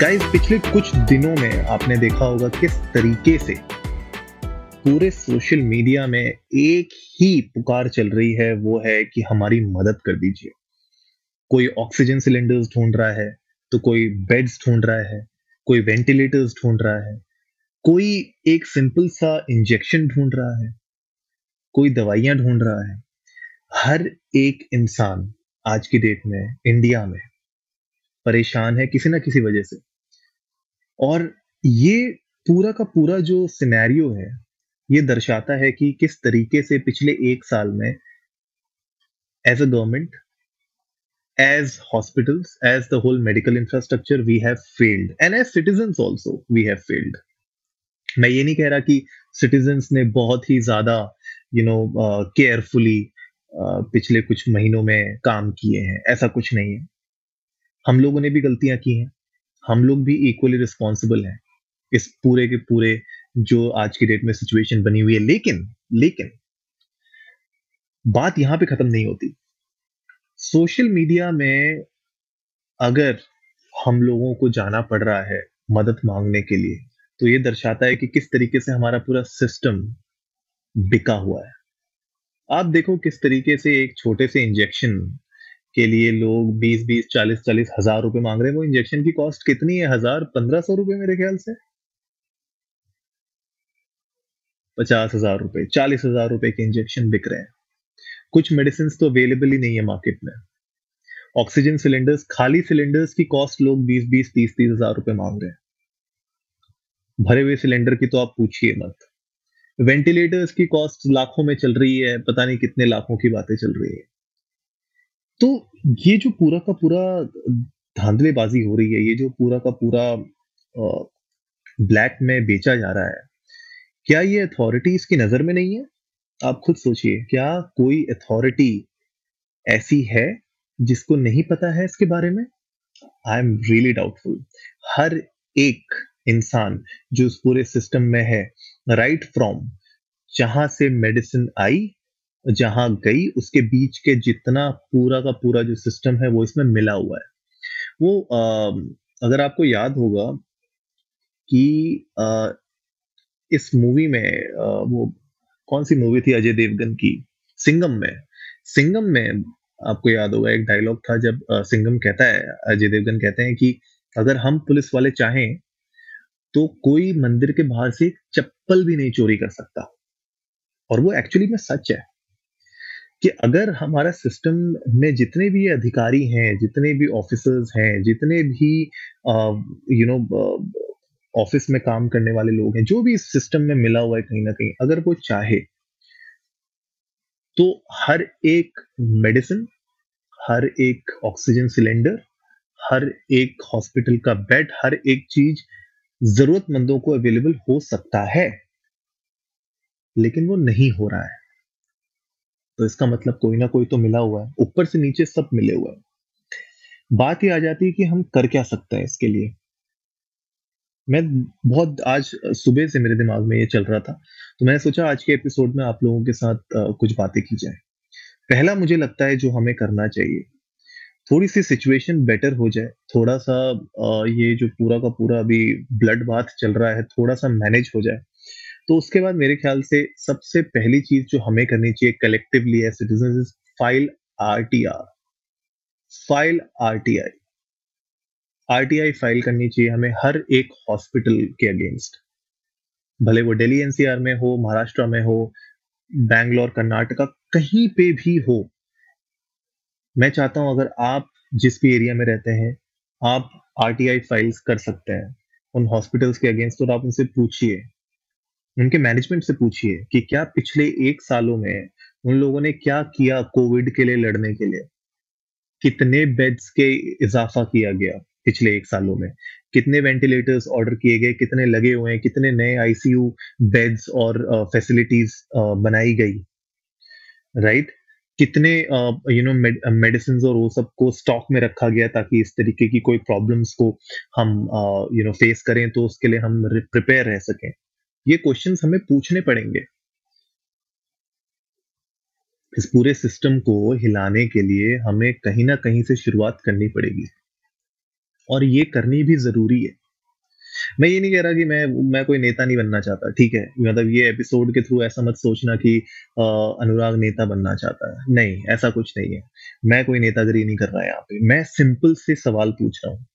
Guys पिछले कुछ दिनों में आपने देखा होगा किस तरीके से पूरे सोशल मीडिया में एक ही पुकार चल रही है, वो है कि हमारी मदद कर दीजिए। कोई ऑक्सीजन सिलेंडर्स ढूंढ रहा है तो कोई बेड्स ढूंढ रहा है, कोई वेंटिलेटर्स ढूंढ रहा है, कोई एक सिंपल सा इंजेक्शन ढूंढ रहा है, कोई दवाइयाँ ढूंढ रहा है। हर एक इंसान आज की डेट में इंडिया में परेशान है किसी ना किसी वजह से और ये पूरा का पूरा जो सिनेरियो है ये दर्शाता है कि किस तरीके से पिछले एक साल में as a government as hospitals, as the whole medical infrastructure, we have failed. And as citizens also, we have failed. मैं ये नहीं कह रहा कि सिटीजन्स ने बहुत ही ज़्यादा यू नो केयरफुली पिछले कुछ महीनों में काम किए हैं ऐसा कुछ नहीं है हम लोगों ने भी गलतियाँ की हैं। हम लोग भी इक्वली रिस्पॉन्सिबल हैं। इस पूरे के पूरे जो आज की डेट में सिचुएशन बनी हुई है। लेकिन लेकिन, बात यहाँ पे खत्म नहीं होती। सोशल मीडिया में अगर हम लोगों को जाना पड़ रहा है मदद मांगने के लिए तो ये दर्शाता है कि किस तरीके से हमारा पूरा सिस्टम बिका हुआ है। आप देखो किस तरीके से एक छोटे से इंजेक्शन के लिए लोग 20 20 40 40 हज़ार रुपए मांग रहे हैं। वो इंजेक्शन की कॉस्ट कितनी है? हज़ार, पंद्रह सौ रुपए मेरे ख्याल से। पचास हज़ार रुपए, चालीस हज़ार रुपए के इंजेक्शन बिक रहे हैं। कुछ मेडिसिन तो अवेलेबल ही नहीं है मार्केट में। ऑक्सीजन सिलेंडर्स खाली सिलेंडर्स की कॉस्ट लोग बीस बीस, तीस तीस हज़ार रुपए मांग रहे हैं। भरे हुए सिलेंडर की तो आप पूछिए मत। वेंटिलेटर्स की कॉस्ट लाखों में चल रही है, पता नहीं कितने लाखों की बातें चल रही है। तो ये जो पूरा का पूरा धांधलेबाजी हो रही है, ये जो पूरा का पूरा ब्लैक में बेचा जा रहा है, क्या ये अथॉरिटीज की नज़र में नहीं है? आप खुद सोचिए, क्या कोई अथॉरिटी ऐसी है जिसको नहीं पता है इसके बारे में? आई एम रियली डाउटफुल हर एक इंसान जो उस पूरे सिस्टम में है राइट फ्रॉम जहाँ से मेडिसिन आई जहाँ गई उसके बीच के जितना पूरा का पूरा जो सिस्टम है वो इसमें मिला हुआ है। वो आ, अगर आपको याद होगा कि आ, इस मूवी में आ, वो कौन सी मूवी थी अजय देवगन की? सिंगम में। सिंगम में आपको याद होगा एक डायलॉग था जब आ, सिंगम कहता है अजय देवगन कहते हैं कि अगर हम पुलिस वाले चाहें तो कोई मंदिर के बाहर से चप्पल भी नहीं चोरी कर सकता। और वो एक्चुअली में सच है। कि अगर हमारा सिस्टम में जितने भी अधिकारी हैं, जितने भी ऑफिसर्स हैं, जितने भी यू नो ऑफ़िस में काम करने वाले लोग हैं, जो भी इस सिस्टम में मिला हुआ है कहीं ना कहीं, अगर वो चाहे तो हर एक मेडिसिन, हर एक ऑक्सीजन सिलेंडर, हर एक हॉस्पिटल का बेड, हर एक चीज़ जरूरतमंदों को अवेलेबल हो सकता है, लेकिन वो नहीं हो रहा है। तो इसका मतलब कोई ना कोई तो मिला हुआ है। ऊपर से नीचे सब मिले हुए हैं। बात ही आ जाती है कि हम कर क्या सकते हैं इसके लिए। मैं बहुत आज, सुबह से मेरे दिमाग में ये चल रहा था। तो मैंने सोचा आज के एपिसोड में आप लोगों के साथ कुछ बातें की जाए। पहला मुझे लगता है जो हमें करना चाहिए, थोड़ी सी सिचुएशन बेटर हो जाए। थोड़ा सा ये जो पूरा का पूरा अभी ब्लड बाथ चल रहा है, थोड़ा सा मैनेज हो जाए। तो उसके बाद मेरे ख्याल से सबसे पहली चीज़ जो हमें करनी चाहिए collectively as citizen is file R T R file R T I RTI file करनी चाहिए हमें हर एक हॉस्पिटल के अगेंस्ट भले वो दिल्ली एनसीआर में हो महाराष्ट्र में हो बैंगलोर कर्नाटका कहीं पे भी हो। मैं चाहता हूँ अगर आप जिस भी एरिया में रहते हैं, आप आरटीआई फाइल्स कर सकते हैं। उन हॉस्पिटल्स के अगेंस्ट और आप उनसे पूछिए। उनके मैनेजमेंट से पूछिए कि क्या पिछले एक सालों में उन लोगों ने क्या किया कोविड के लिए लड़ने के लिए? कितने बेड्स के इजाफा किया गया पिछले एक सालों में? कितने वेंटिलेटर्स ऑर्डर किए गए? कितने लगे हुए हैं? कितने नए आईसीयू बेड्स और फैसिलिटीज़ uh, uh, बनाई गई? Right right? कितने यू नो मेडिसिन और वो सबको स्टॉक में रखा गया ताकि इस तरीके की कोई प्रॉब्लम्स को हम यू नो फेस करें तो उसके लिए हम प्रिपेयर रह सकें। ये क्वेश्चन हमें पूछने पड़ेंगे। इस पूरे सिस्टम को हिलाने के लिए हमें कहीं ना कहीं से शुरुआत करनी पड़ेगी। और ये करनी भी ज़रूरी है। मैं ये नहीं कह रहा कि मैं मैं कोई नेता नहीं बनना चाहता, ठीक है? मतलब ये एपिसोड के थ्रू ऐसा मत सोचना कि अनुराग नेता बनना चाहता है। नहीं, ऐसा कुछ नहीं है। मैं कोई नेतागिरी नहीं कर रहा है यहाँ पे। मैं सिंपल से सवाल पूछ रहा हूँ।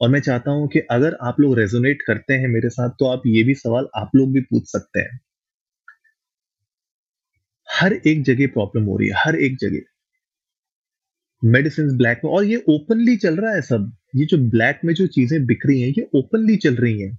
और मैं चाहता हूँ कि अगर आप लोग रेजोनेट करते हैं मेरे साथ तो आप ये भी सवाल आप लोग भी पूछ सकते हैं। हर एक जगह प्रॉब्लम हो रही है, हर एक जगह। मेडिसिन ब्लैक में, और ये ओपनली चल रहा है सब। ये जो ब्लैक में जो चीज़ें बिक रही हैं, ये ओपनली चल रही हैं।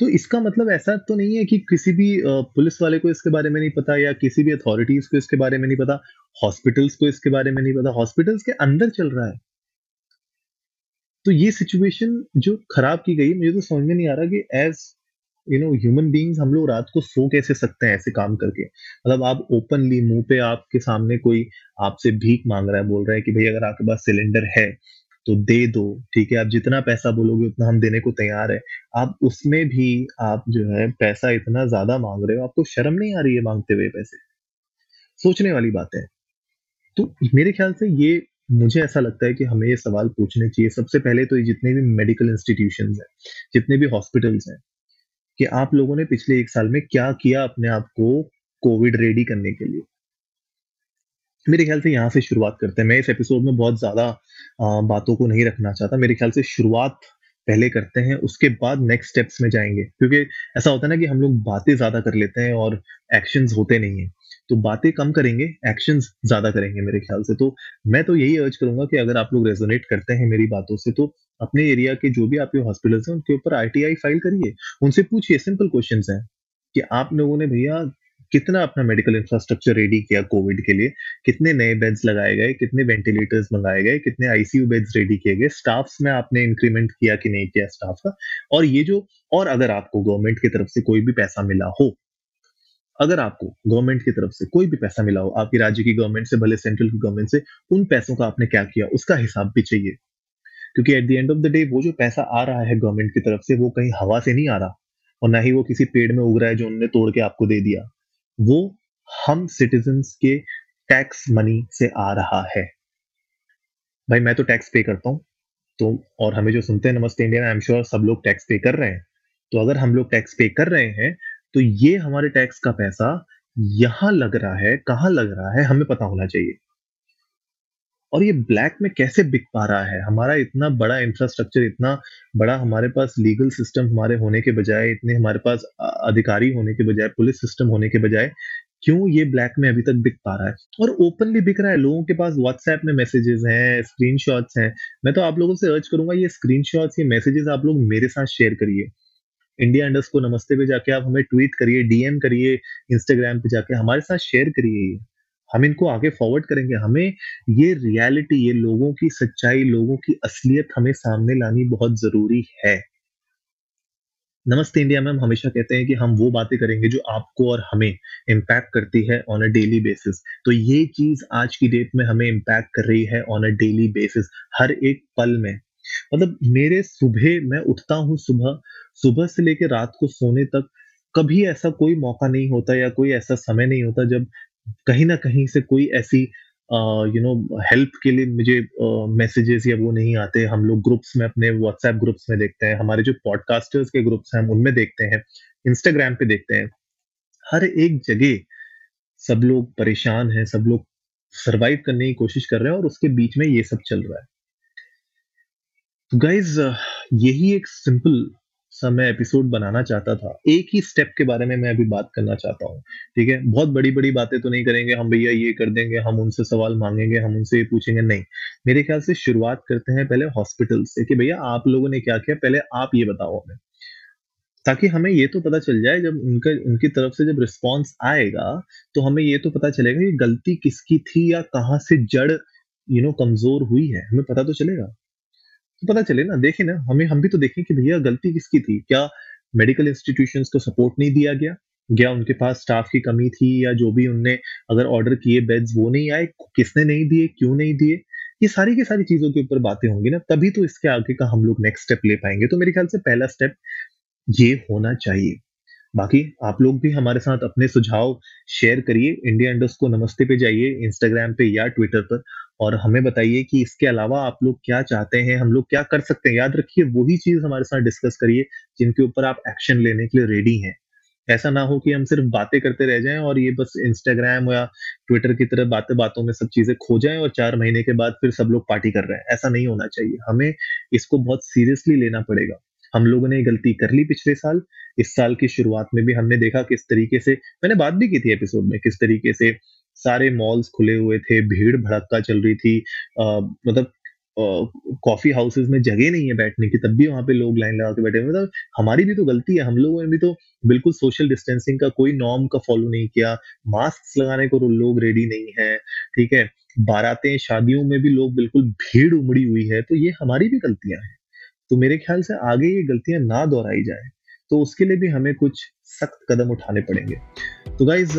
तो इसका मतलब ऐसा तो नहीं है कि किसी भी पुलिस वाले को इसके बारे में नहीं पता, या किसी भी अथॉरिटीज को इसके बारे में नहीं पता हॉस्पिटल्स को इसके बारे में नहीं पता। हॉस्पिटल्स के अंदर चल रहा है। तो ये सिचुएशन जो खराब की गई, मुझे तो समझ में नहीं आ रहा कि as you know human beings हम लोग रात को सो कैसे सकते हैं ऐसे काम करके? मतलब आप ओपनली मुँह पे आपके सामने कोई आपसे भीख मांग रहा है, बोल रहा है कि भाई अगर आपके पास सिलेंडर है तो दे दो, ठीक है? आप जितना पैसा बोलोगे उतना हम देने को तैयार है। आप उसमें भी आप जो है पैसा इतना ज़्यादा मांग रहे हो, आपको शर्म नहीं आ रही है मांगते हुए पैसे? सोचने वाली बात है। तो मेरे ख्याल से ये मुझे ऐसा लगता है कि हमें ये सवाल पूछने चाहिए। सबसे पहले तो जितने भी मेडिकल इंस्टीट्यूशन हैं, जितने भी हॉस्पिटल्स हैं, कि आप लोगों ने पिछले एक साल में क्या किया अपने आप को कोविड रेडी करने के लिए? मेरे ख्याल से यहाँ से शुरुआत करते हैं। मैं इस एपिसोड में बहुत ज़्यादा बातों को नहीं रखना चाहता। मेरे ख्याल से शुरुआत पहले करते हैं, उसके बाद नेक्स्ट स्टेप्स में जाएँगे। क्योंकि ऐसा होता है ना कि हम लोग बातें ज़्यादा कर लेते हैं और एक्शंस होते नहीं है। तो बातें कम करेंगे एक्शंस ज़्यादा करेंगे मेरे ख्याल से। तो मैं तो यही अर्ज़ करूँगा कि अगर आप लोग रेजोनेट करते हैं मेरी बातों से तो अपने एरिया के जो भी आपके हॉस्पिटल्स हैं, उनके ऊपर आईटीआई फ़ाइल करिए। उनसे पूछिए सिंपल क्वेश्चन है कि आप लोगों ने भैया कितना अपना मेडिकल इंफ्रास्ट्रक्चर रेडी किया कोविड के लिए? कितने नए बेड्स लगाए गए? कितने वेंटिलेटर्स मंगाए गए? कितने आईसीयू बेड्स रेडी किए गए? स्टाफ्स में आपने इंक्रीमेंट किया कि नहीं किया स्टाफ का? और ये जो, और अगर आपको गवर्नमेंट की तरफ़ से कोई भी पैसा मिला हो, अगर आपको गवर्नमेंट की तरफ़ से कोई भी पैसा मिला हो, आपकी राज्य की गवर्नमेंट से, भले सेंट्रल की गवर्नमेंट से, उन पैसों का आपने क्या किया? उसका हिसाब भी चाहिए। क्योंकि at the end of the day वो जो पैसा आ रहा है गवर्नमेंट की तरफ़ से, वो कहीं हवा से नहीं आ रहा। और ना ही वो किसी पेड़ में उग रहा है जो उन्होंने तोड़ के आपको दे दिया। वो हम सिटीजन के टैक्स मनी से आ रहा है। भाई, मैं तो टैक्स पे करता हूँ तो और हमें जो सुनते हैं, नमस्ते इंडिया आई एम श्योर सब लोग टैक्स पे कर रहे हैं। तो अगर हम लोग टैक्स पे कर रहे हैं तो ये हमारे टैक्स का पैसा यहाँ लग रहा है, कहाँ लग रहा है, हमें पता होना चाहिए। और ये ब्लैक में कैसे बिक पा रहा है? हमारा इतना बड़ा इंफ्रास्ट्रक्चर इतना बड़ा हमारे पास लीगल सिस्टम हमारे होने के बजाय, इतने हमारे पास अधिकारी होने के बजाय, पुलिस सिस्टम होने के बजाय, क्यों ये ब्लैक में अभी तक बिक पा रहा है? और ओपनली बिक रहा है। लोगों के पास व्हाट्सएप में मैसेजेस हैं स्क्रीनशॉट्स हैं। मैं तो आप लोगों से अर्ज़ करूँगा, ये स्क्रीनशॉट्स ये मैसेजेस आप लोग मेरे साथ शेयर करिए। इंडिया इंडस्ट को नमस्ते पे जाके आप हमें ट्वीट करिए डीएम करिए इंस्टाग्राम पे जाके हमारे साथ शेयर करिए ये। हम इनको आगे फॉरवर्ड करेंगे। हमें ये रियलिटी ये लोगों की सच्चाई, लोगों की असलियत हमें सामने लानी बहुत ज़रूरी है। नमस्ते इंडिया में हम हमेशा कहते हैं कि हम वो बातें करेंगे जो आपको और हमें इम्पैक्ट करती है ऑन अ डेली बेसिस तो ये चीज़ आज की डेट में हमें इम्पैक्ट कर रही है ऑन अ डेली बेसिस हर एक पल में। मतलब मेरे सुबह, मैं उठता हूँ सुबह सुबह से लेकर रात को सोने तक कभी ऐसा कोई मौका नहीं होता या कोई ऐसा समय नहीं होता जब कहीं ना कहीं से कोई ऐसी यू नो हेल्प के लिए मुझे मैसेजेस uh, या वो नहीं आते। हम लोग ग्रुप्स में अपने व्हाट्सएप ग्रुप्स में देखते हैं हमारे जो पॉडकास्टर्स के ग्रुप्स हैं हम उनमें देखते हैं इंस्टाग्राम पे देखते हैं। हर एक जगह सब लोग परेशान हैं सब लोग सरवाइव करने की कोशिश कर रहे हैं और उसके बीच में ये सब चल रहा है। तो गाइज़ यही एक सिंपल सा मैं एपिसोड बनाना चाहता था। एक ही स्टेप के बारे में मैं अभी बात करना चाहता हूँ, ठीक है? बहुत बड़ी बड़ी बातें तो नहीं करेंगे, हम भैया ये कर देंगे, हम उनसे सवाल मांगेंगे, हम उनसे ये पूछेंगे, नहीं। मेरे ख्याल से शुरुआत करते हैं पहले हॉस्पिटल से। कि भैया, आप लोगों ने क्या किया? पहले आप ये बताओ हमें। ताकि हमें ये तो पता चल जाए, जब उनका, उनकी तरफ़ से जब रिस्पॉन्स आएगा तो हमें ये तो पता चलेगा कि गलती किसकी थी या कहाँ से जड़ यू नो कमज़ोर हुई है। हमें पता तो चलेगा। पता चले ना, देखे ना, हमें, हम भी तो देखें कि भैया गलती किसकी थी? क्या मेडिकल इंस्टीट्यूशंस को सपोर्ट नहीं दिया गया? क्या उनके पास स्टाफ की कमी थी या जो भी उनने अगर ऑर्डर किए बेड्स वो नहीं आए? किसने नहीं दिए? क्यों नहीं दिए? ये सारी की सारी चीज़ों के ऊपर बातें होंगी ना, तभी तो इसके आगे का हम लोग नेक्स्ट स्टेप ले पाएँगे। तो मेरे ख्याल से पहला स्टेप ये होना चाहिए। बाकी आप लोग भी हमारे साथ अपने सुझाव शेयर करिए। इंडिया इंडस्ट को नमस्ते पे जाइए इंस्टाग्राम पे या ट्विटर पर। और हमें बताइए कि इसके अलावा आप लोग क्या चाहते हैं, हम लोग क्या कर सकते हैं? याद रखिए, वही चीज़ हमारे साथ डिस्कस करिए, जिनके ऊपर आप एक्शन लेने के लिए रेडी हैं। ऐसा ना हो कि हम सिर्फ़ बातें करते रह जाएँ और ये बस इंस्टाग्राम या ट्विटर की तरह बातें बातों में सब चीज़ें खो जाएँ और चार महीने के बाद फिर सब लोग पार्टी कर रहे हैं। ऐसा नहीं होना चाहिए। हमें इसको बहुत सीरियसली लेना पड़ेगा। हम लोगों ने गलती कर ली पिछले साल। इस साल की शुरुआत में भी हमने देखा किस तरीके से, मैंने बात भी की थी एपिसोड में, किस तरीके से सारे मॉल्स खुले हुए थे भीड़ भड़क्का चल रही थी। आ, मतलब कॉफ़ी हाउसेज में जगह नहीं है बैठने की तब भी वहाँ पे लोग लाइन लगा के बैठे हुए मतलब हमारी भी तो गलती है हम लोगों ने भी तो बिल्कुल सोशल डिस्टेंसिंग का कोई नॉर्म का फॉलो नहीं किया। मास्क लगाने को लोग रेडी नहीं है ठीक है? बारातें शादियों में भी लोग बिल्कुल भीड़ उमड़ी हुई है तो ये हमारी भी गलतियाँ हैं। तो मेरे ख्याल से आगे ये गलतियाँ ना दोहराई जाए तो उसके लिए भी हमें कुछ सख्त कदम उठाने पड़ेंगे। तो गाइज़